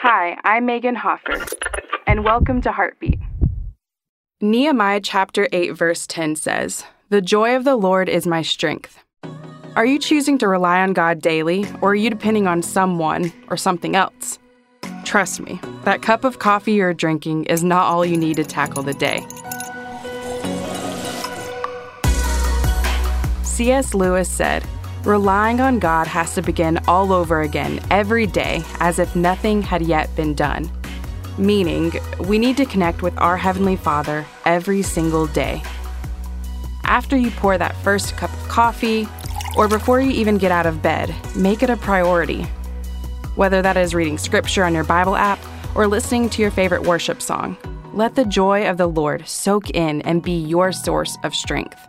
Hi, I'm Meagan Hofer, and welcome to Heartbeat. Nehemiah chapter 8, verse 10 says, The joy of the Lord is my strength. Are you choosing to rely on God daily, or are you depending on someone or something else? Trust me, that cup of coffee you're drinking is not all you need to tackle the day. C.S. Lewis said, Relying on God has to begin all over again every day as if nothing had yet been done. Meaning, we need to connect with our Heavenly Father every single day. After you pour that first cup of coffee, or before you even get out of bed, make it a priority. Whether that is reading scripture on your Bible app or listening to your favorite worship song, let the joy of the Lord soak in and be your source of strength.